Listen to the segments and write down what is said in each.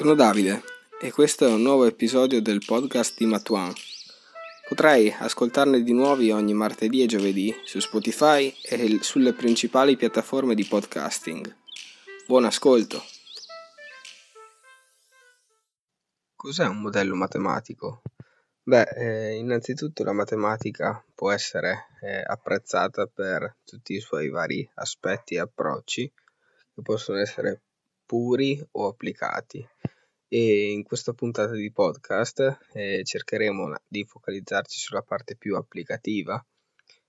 Sono Davide e questo è un nuovo episodio del podcast di Matuan. Potrai ascoltarne di nuovi ogni martedì e giovedì su Spotify e sulle principali piattaforme di podcasting. Buon ascolto! Cos'è un modello matematico? Beh, eh, innanzitutto la matematica può essere eh, apprezzata per tutti i suoi vari aspetti e approcci che possono essere puri o applicati e in questa puntata di podcast eh, cercheremo di focalizzarci sulla parte più applicativa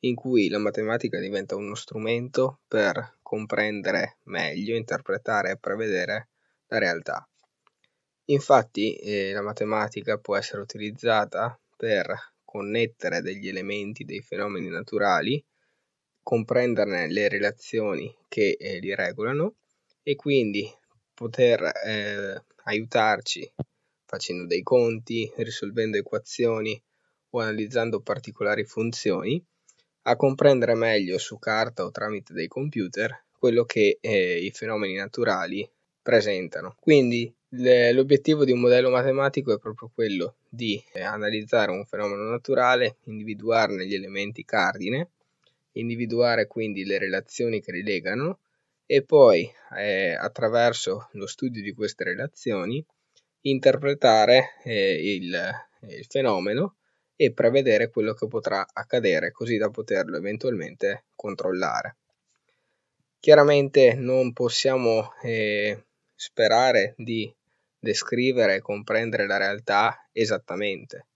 in cui la matematica diventa uno strumento per comprendere meglio, interpretare e prevedere la realtà. Infatti eh, la matematica può essere utilizzata per connettere degli elementi, dei fenomeni naturali, comprenderne le relazioni che eh, li regolano e quindi poter eh, aiutarci facendo dei conti, risolvendo equazioni o analizzando particolari funzioni a comprendere meglio su carta o tramite dei computer quello che eh, i fenomeni naturali presentano. Quindi le, l'obiettivo di un modello matematico è proprio quello di eh, analizzare un fenomeno naturale, individuarne gli elementi cardine, individuare quindi le relazioni che li legano e poi eh, attraverso lo studio di queste relazioni interpretare eh, il, il fenomeno e prevedere quello che potrà accadere così da poterlo eventualmente controllare. Chiaramente non possiamo eh, sperare di descrivere e comprendere la realtà esattamente.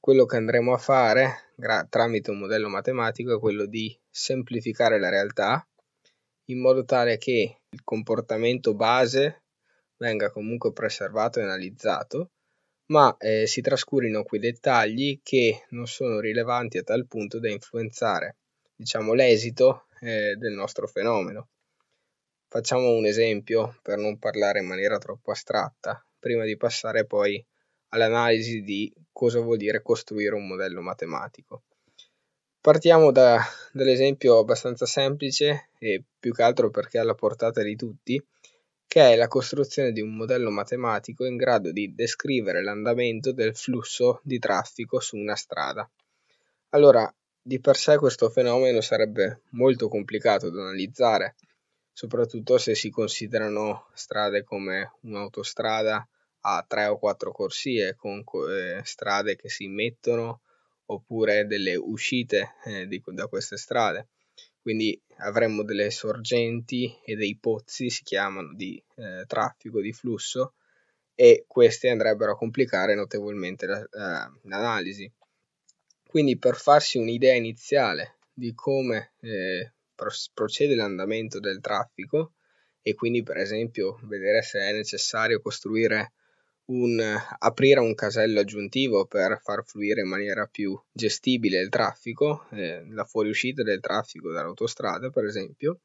Quello che andremo a fare gra- tramite un modello matematico è quello di semplificare la realtà in modo tale che il comportamento base venga comunque preservato e analizzato, ma eh, si trascurino quei dettagli che non sono rilevanti a tal punto da influenzare, diciamo, l'esito eh, del nostro fenomeno. Facciamo un esempio per non parlare in maniera troppo astratta, prima di passare poi all'analisi di cosa vuol dire costruire un modello matematico. Partiamo da, dall'esempio abbastanza semplice e più che altro perché è alla portata di tutti, che è la costruzione di un modello matematico in grado di descrivere l'andamento del flusso di traffico su una strada. Allora, di per sé questo fenomeno sarebbe molto complicato da analizzare, soprattutto se si considerano strade come un'autostrada a tre o quattro corsie con eh, strade che si mettono oppure delle uscite eh, di, da queste strade. Quindi avremmo delle sorgenti e dei pozzi, si chiamano, di eh, traffico, di flusso, e questi andrebbero a complicare notevolmente la, eh, l'analisi. Quindi per farsi un'idea iniziale di come eh, procede l'andamento del traffico e quindi per esempio vedere se è necessario costruire un, aprire un casello aggiuntivo per far fluire in maniera più gestibile il traffico, eh, la fuoriuscita del traffico dall'autostrada per esempio,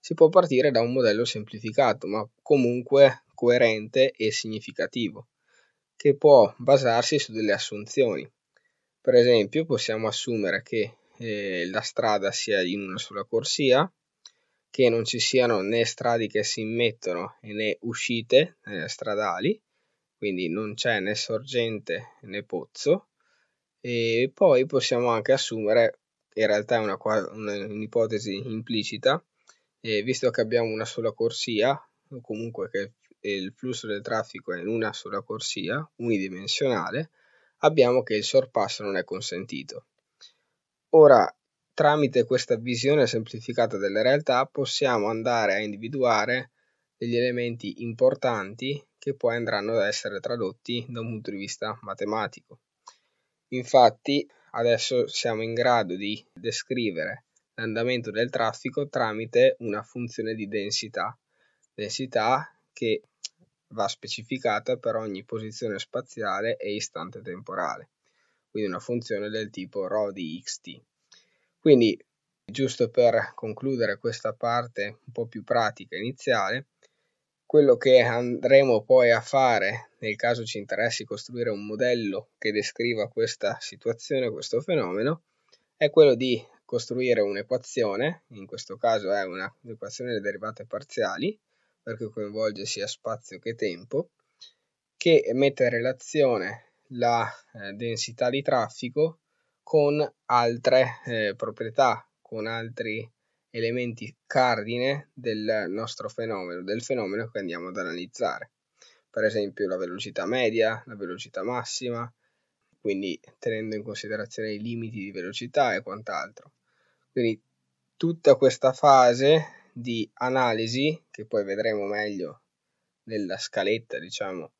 si può partire da un modello semplificato ma comunque coerente e significativo, che può basarsi su delle assunzioni. Per esempio possiamo assumere che eh, la strada sia in una sola corsia, che non ci siano né strade che si immettono né uscite eh, stradali, quindi non c'è né sorgente né pozzo. E poi possiamo anche assumere in realtà è una, un'ipotesi implicita e visto che abbiamo una sola corsia o comunque che il flusso del traffico è in una sola corsia unidimensionale abbiamo che il sorpasso non è consentito. Ora tramite questa visione semplificata della realtà possiamo andare a individuare degli elementi importanti che poi andranno ad essere tradotti da un punto di vista matematico. Infatti adesso siamo in grado di descrivere l'andamento del traffico tramite una funzione di densità, densità che va specificata per ogni posizione spaziale e istante temporale, quindi una funzione del tipo ρ di xt. Quindi, giusto per concludere questa parte un po' più pratica iniziale, quello che andremo poi a fare nel caso ci interessi costruire un modello che descriva questa situazione, questo fenomeno, è quello di costruire un'equazione, in questo caso è un'equazione delle derivate parziali, perché coinvolge sia spazio che tempo, che mette in relazione la eh, densità di traffico con altre eh, proprietà, con altri elementi cardine del nostro fenomeno, del fenomeno che andiamo ad analizzare. Per esempio la velocità media, la velocità massima, quindi tenendo in considerazione i limiti di velocità e quant'altro. Quindi tutta questa fase di analisi, che poi vedremo meglio nella scaletta, diciamo,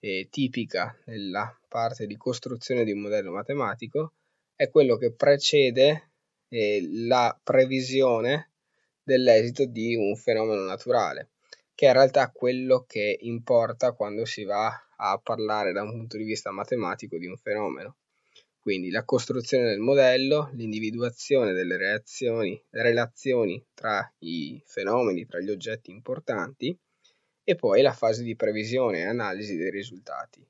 eh, tipica nella parte di costruzione di un modello matematico, è quello che precede eh, la previsione dell'esito di un fenomeno naturale, che è in realtà quello che importa quando si va a parlare da un punto di vista matematico di un fenomeno. Quindi la costruzione del modello, l'individuazione delle reazioni, relazioni tra i fenomeni, tra gli oggetti importanti e poi la fase di previsione e analisi dei risultati.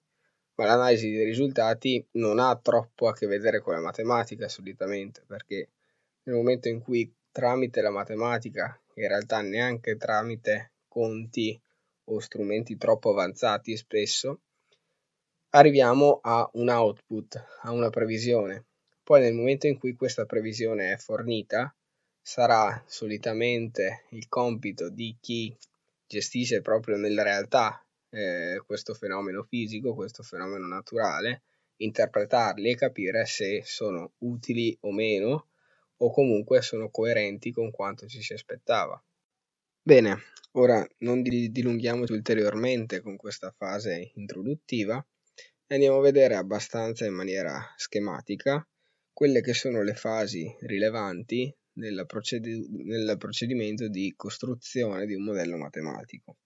Ma l'analisi dei risultati non ha troppo a che vedere con la matematica solitamente, perché nel momento in cui tramite la matematica, in realtà neanche tramite conti o strumenti troppo avanzati spesso, arriviamo a un output, a una previsione. Poi nel momento in cui questa previsione è fornita, sarà solitamente il compito di chi gestisce proprio nella realtà eh, questo fenomeno fisico, questo fenomeno naturale, interpretarli e capire se sono utili o meno o comunque sono coerenti con quanto ci si aspettava. Bene, ora non dilunghiamoci ulteriormente con questa fase introduttiva e andiamo a vedere abbastanza in maniera schematica quelle che sono le fasi rilevanti nel, proced- nel procedimento di costruzione di un modello matematico.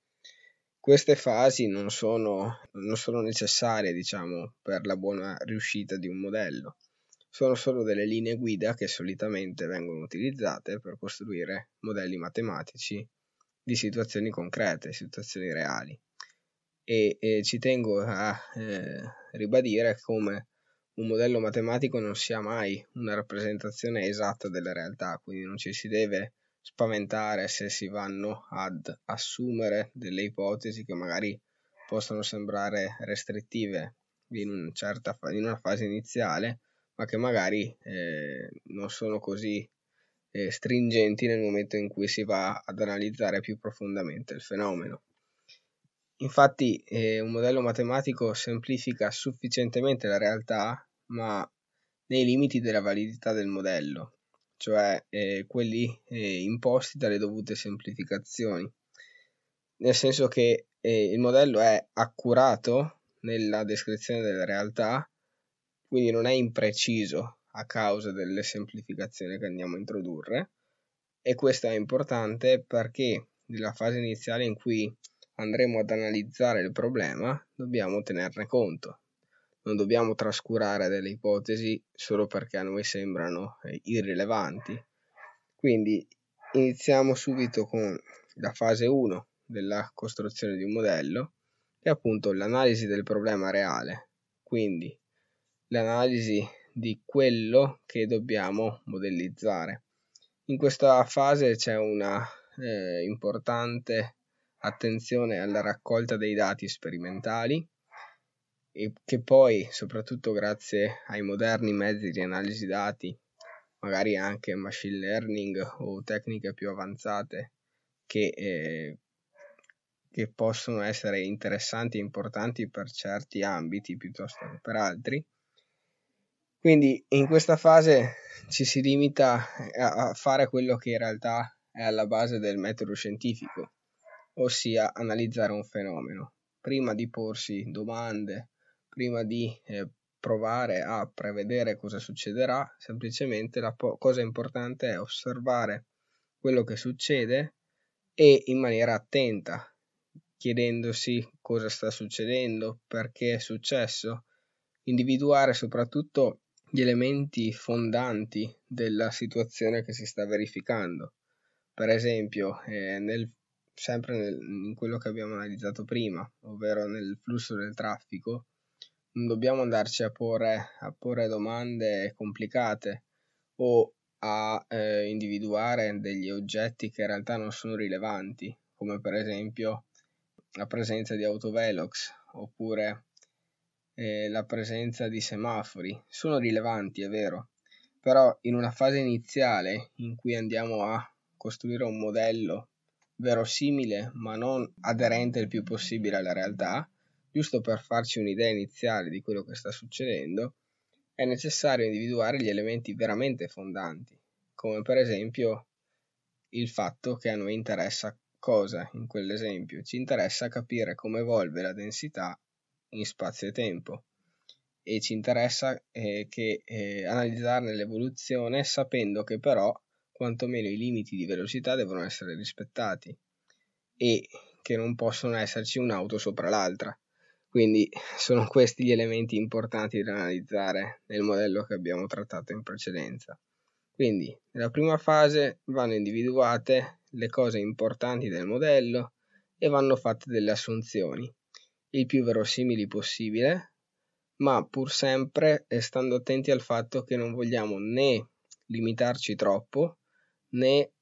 Queste fasi non sono, non sono necessarie, diciamo, per la buona riuscita di un modello, sono solo delle linee guida che solitamente vengono utilizzate per costruire modelli matematici di situazioni concrete, situazioni reali. E, e ci tengo a eh, ribadire come un modello matematico non sia mai una rappresentazione esatta della realtà, quindi non ci si deve spaventare se si vanno ad assumere delle ipotesi che magari possono sembrare restrittive in, un certa, in una fase iniziale, ma che magari eh, non sono così eh, stringenti nel momento in cui si va ad analizzare più profondamente il fenomeno. Infatti eh, un modello matematico semplifica sufficientemente la realtà, ma nei limiti della validità del modello, cioè eh, quelli eh, imposti dalle dovute semplificazioni. Nel senso che eh, il modello è accurato nella descrizione della realtà, quindi non è impreciso a causa delle semplificazioni che andiamo a introdurre. E questo è importante perché nella fase iniziale in cui andremo ad analizzare il problema dobbiamo tenerne conto. Non dobbiamo trascurare delle ipotesi solo perché a noi sembrano eh, irrilevanti. Quindi iniziamo subito con la fase 1 della costruzione di un modello che è appunto l'analisi del problema reale. Quindi l'analisi di quello che dobbiamo modellizzare. In questa fase c'è una eh, importante attenzione alla raccolta dei dati sperimentali e che poi, soprattutto grazie ai moderni mezzi di analisi dati, magari anche machine learning o tecniche più avanzate che, eh, che possono essere interessanti e importanti per certi ambiti piuttosto che per altri, quindi in questa fase ci si limita a fare quello che in realtà è alla base del metodo scientifico, ossia analizzare un fenomeno, prima di porsi domande, prima di eh, provare a prevedere cosa succederà, semplicemente la po- cosa importante è osservare quello che succede e in maniera attenta, chiedendosi cosa sta succedendo, perché è successo, individuare soprattutto gli elementi fondanti della situazione che si sta verificando. Per esempio, eh, nel, sempre nel, in quello che abbiamo analizzato prima, ovvero nel flusso del traffico, non dobbiamo andarci a porre, a porre domande complicate o a eh, individuare degli oggetti che in realtà non sono rilevanti, come per esempio la presenza di autovelox oppure eh, la presenza di semafori sono rilevanti, è vero, però in una fase iniziale in cui andiamo a costruire un modello verosimile ma non aderente il più possibile alla realtà, giusto per farci un'idea iniziale di quello che sta succedendo, è necessario individuare gli elementi veramente fondanti, come per esempio il fatto che a noi interessa cosa in quell'esempio? Ci interessa capire come evolve la densità in spazio e tempo e ci interessa eh, che, eh, analizzarne l'evoluzione sapendo che però quantomeno i limiti di velocità devono essere rispettati e che non possono esserci un'auto sopra l'altra. Quindi sono questi gli elementi importanti da analizzare nel modello che abbiamo trattato in precedenza. Quindi nella prima fase vanno individuate le cose importanti del modello e vanno fatte delle assunzioni, il più verosimili possibile, ma pur sempre stando attenti al fatto che non vogliamo né limitarci troppo né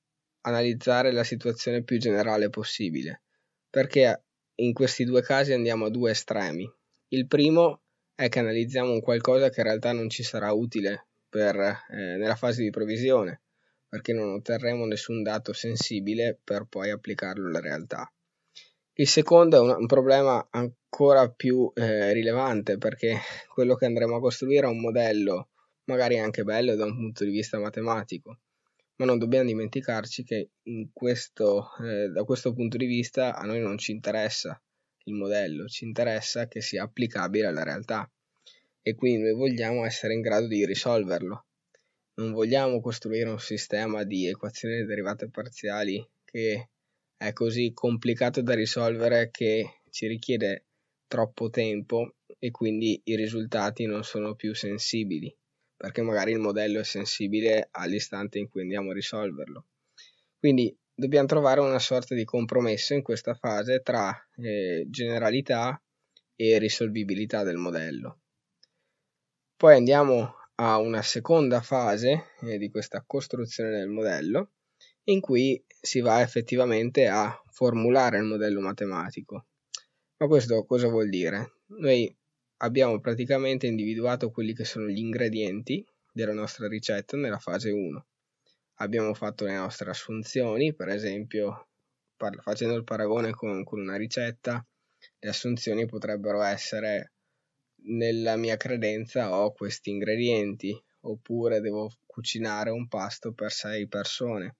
analizzare la situazione più generale possibile, perché in questi due casi andiamo a due estremi. Il primo è che analizziamo un qualcosa che in realtà non ci sarà utile per, eh, nella fase di provvisione, perché non otterremo nessun dato sensibile per poi applicarlo alla realtà. Il secondo è un, un problema ancora più eh, rilevante perché quello che andremo a costruire è un modello magari anche bello da un punto di vista matematico, ma non dobbiamo dimenticarci che questo, eh, da questo punto di vista a noi non ci interessa il modello, ci interessa che sia applicabile alla realtà e quindi noi vogliamo essere in grado di risolverlo. Non vogliamo costruire un sistema di equazioni derivate parziali che è così complicato da risolvere che ci richiede troppo tempo e quindi i risultati non sono più sensibili perché magari il modello è sensibile all'istante in cui andiamo a risolverlo. Quindi dobbiamo trovare una sorta di compromesso in questa fase tra eh, generalità e risolvibilità del modello. Poi andiamo a una seconda fase eh, di questa costruzione del modello in cui si va effettivamente a formulare il modello matematico. Ma questo cosa vuol dire? Noi abbiamo praticamente individuato quelli che sono gli ingredienti della nostra ricetta nella fase 1. Abbiamo fatto le nostre assunzioni, per esempio par- facendo il paragone con, con una ricetta, le assunzioni potrebbero essere nella mia credenza ho questi ingredienti oppure devo cucinare un pasto per 6 persone.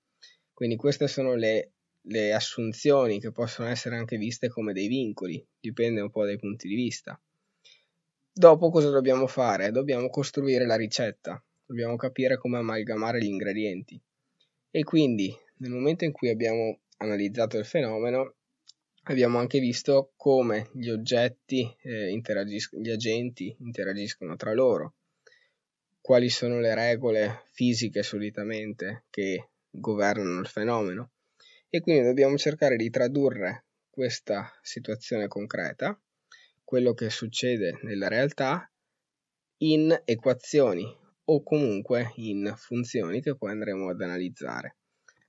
Quindi queste sono le, le assunzioni che possono essere anche viste come dei vincoli, dipende un po' dai punti di vista. Dopo cosa dobbiamo fare? Dobbiamo costruire la ricetta, dobbiamo capire come amalgamare gli ingredienti. E quindi nel momento in cui abbiamo analizzato il fenomeno, abbiamo anche visto come gli oggetti, eh, interagiscono, gli agenti interagiscono tra loro, quali sono le regole fisiche solitamente che governano il fenomeno e quindi dobbiamo cercare di tradurre questa situazione concreta quello che succede nella realtà in equazioni o comunque in funzioni che poi andremo ad analizzare.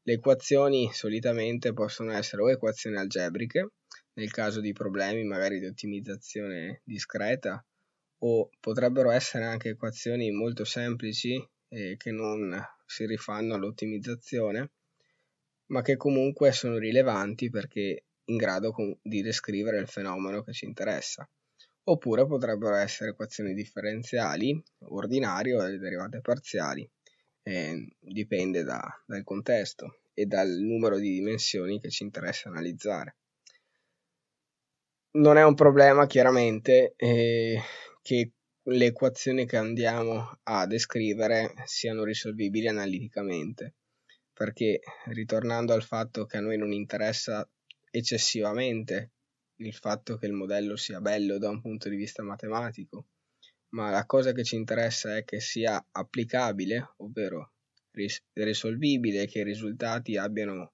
Le equazioni solitamente possono essere o equazioni algebriche, nel caso di problemi magari di ottimizzazione discreta, o potrebbero essere anche equazioni molto semplici eh, che non si rifanno all'ottimizzazione, ma che comunque sono rilevanti perché in grado di descrivere il fenomeno che ci interessa. Oppure potrebbero essere equazioni differenziali, ordinarie o derivate parziali, eh, dipende da, dal contesto e dal numero di dimensioni che ci interessa analizzare. Non è un problema chiaramente eh, che le equazioni che andiamo a descrivere siano risolvibili analiticamente, perché ritornando al fatto che a noi non interessa eccessivamente il fatto che il modello sia bello da un punto di vista matematico, ma la cosa che ci interessa è che sia applicabile, ovvero ris- risolvibile, che i risultati abbiano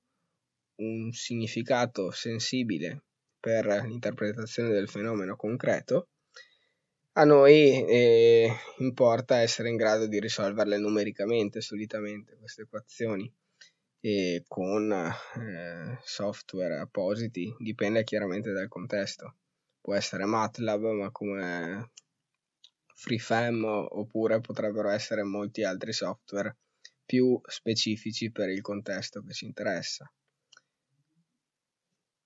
un significato sensibile per l'interpretazione del fenomeno concreto, a noi eh, importa essere in grado di risolverle numericamente solitamente queste equazioni e con eh, software appositi, dipende chiaramente dal contesto. Può essere MATLAB, ma come FreeFM oppure potrebbero essere molti altri software più specifici per il contesto che ci interessa.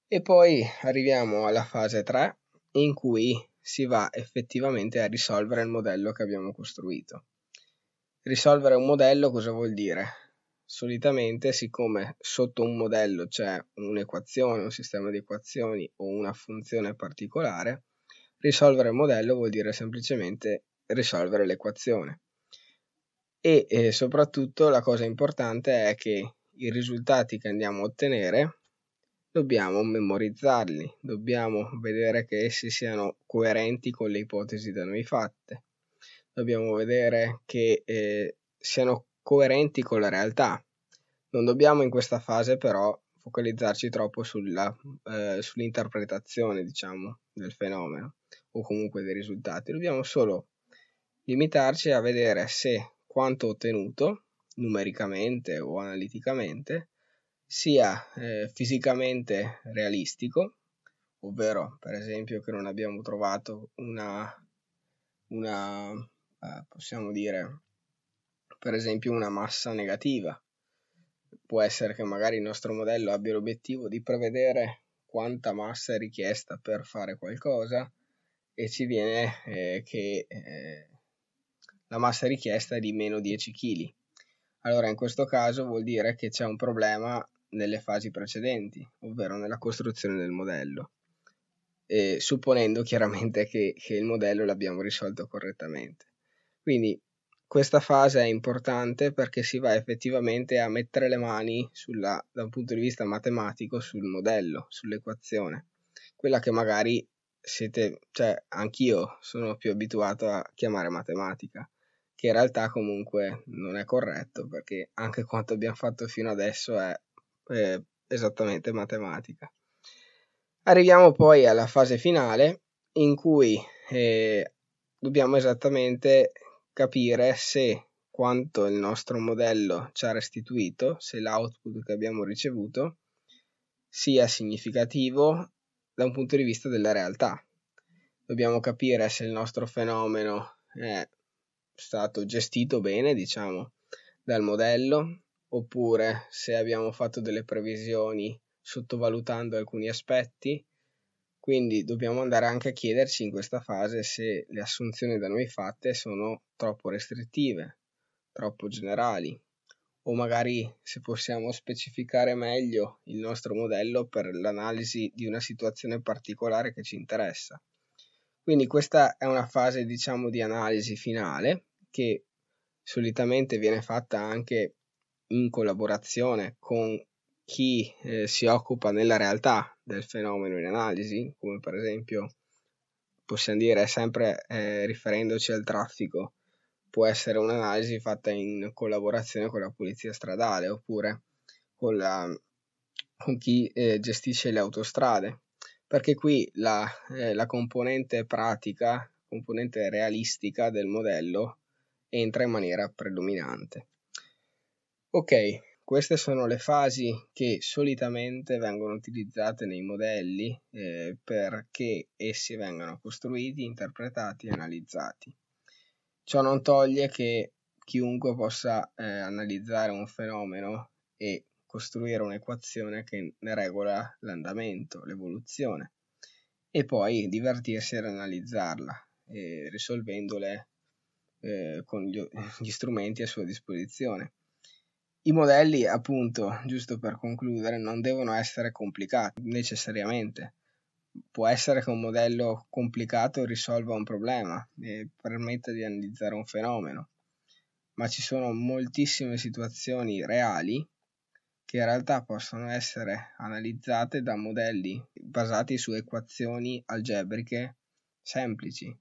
E poi arriviamo alla fase 3 in cui si va effettivamente a risolvere il modello che abbiamo costruito. Risolvere un modello cosa vuol dire? Solitamente, siccome sotto un modello c'è un'equazione, un sistema di equazioni o una funzione particolare, risolvere il modello vuol dire semplicemente risolvere l'equazione. E eh, soprattutto la cosa importante è che i risultati che andiamo a ottenere dobbiamo memorizzarli, dobbiamo vedere che essi siano coerenti con le ipotesi da noi fatte, dobbiamo vedere che eh, siano coerenti con la realtà. Non dobbiamo in questa fase però focalizzarci troppo sulla, eh, sull'interpretazione, diciamo, del fenomeno o comunque dei risultati. Dobbiamo solo limitarci a vedere se quanto ottenuto numericamente o analiticamente sia eh, fisicamente realistico, ovvero per esempio che non abbiamo trovato una, una eh, possiamo dire per esempio una massa negativa. Può essere che magari il nostro modello abbia l'obiettivo di prevedere quanta massa è richiesta per fare qualcosa e ci viene eh, che eh, la massa richiesta è di meno 10 kg. Allora in questo caso vuol dire che c'è un problema nelle fasi precedenti, ovvero nella costruzione del modello, e supponendo chiaramente che, che il modello l'abbiamo risolto correttamente. Quindi questa fase è importante perché si va effettivamente a mettere le mani sulla, da un punto di vista matematico sul modello, sull'equazione, quella che magari siete, cioè anch'io sono più abituato a chiamare matematica, che in realtà comunque non è corretto perché anche quanto abbiamo fatto fino adesso è eh, esattamente matematica. Arriviamo poi alla fase finale in cui eh, dobbiamo esattamente capire se quanto il nostro modello ci ha restituito, se l'output che abbiamo ricevuto sia significativo da un punto di vista della realtà. Dobbiamo capire se il nostro fenomeno è stato gestito bene, diciamo, dal modello, oppure se abbiamo fatto delle previsioni sottovalutando alcuni aspetti. Quindi dobbiamo andare anche a chiederci in questa fase se le assunzioni da noi fatte sono troppo restrittive, troppo generali, o magari se possiamo specificare meglio il nostro modello per l'analisi di una situazione particolare che ci interessa. Quindi questa è una fase diciamo di analisi finale che solitamente viene fatta anche in collaborazione con chi eh, si occupa nella realtà del fenomeno in analisi, come per esempio possiamo dire sempre eh, riferendoci al traffico, può essere un'analisi fatta in collaborazione con la polizia stradale oppure con, la, con chi eh, gestisce le autostrade, perché qui la, eh, la componente pratica, componente realistica del modello entra in maniera predominante. Ok, queste sono le fasi che solitamente vengono utilizzate nei modelli eh, perché essi vengano costruiti, interpretati e analizzati. Ciò non toglie che chiunque possa eh, analizzare un fenomeno e costruire un'equazione che ne regola l'andamento, l'evoluzione e poi divertirsi ad analizzarla, eh, risolvendole eh, con gli, gli strumenti a sua disposizione. I modelli, appunto, giusto per concludere, non devono essere complicati necessariamente. Può essere che un modello complicato risolva un problema e permetta di analizzare un fenomeno, ma ci sono moltissime situazioni reali che in realtà possono essere analizzate da modelli basati su equazioni algebriche semplici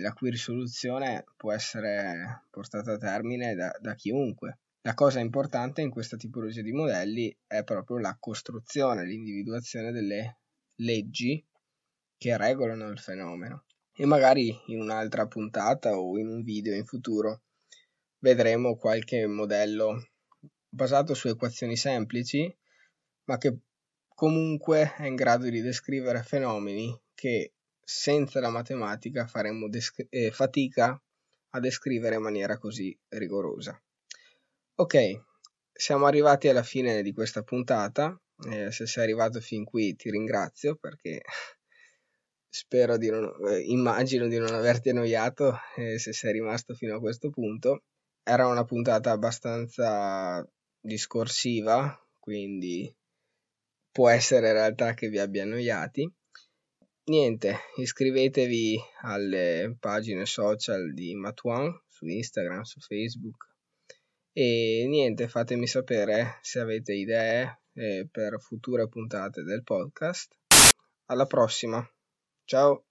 la cui risoluzione può essere portata a termine da, da chiunque. La cosa importante in questa tipologia di modelli è proprio la costruzione, l'individuazione delle leggi che regolano il fenomeno. E magari in un'altra puntata o in un video in futuro vedremo qualche modello basato su equazioni semplici, ma che comunque è in grado di descrivere fenomeni che senza la matematica faremmo desc- eh, fatica a descrivere in maniera così rigorosa. Ok, siamo arrivati alla fine di questa puntata. Eh, se sei arrivato fin qui ti ringrazio perché spero di non, eh, immagino di non averti annoiato eh, se sei rimasto fino a questo punto. Era una puntata abbastanza discorsiva, quindi può essere in realtà che vi abbia annoiati. Niente, iscrivetevi alle pagine social di Matuan su Instagram, su Facebook e niente, fatemi sapere se avete idee eh, per future puntate del podcast. Alla prossima, ciao!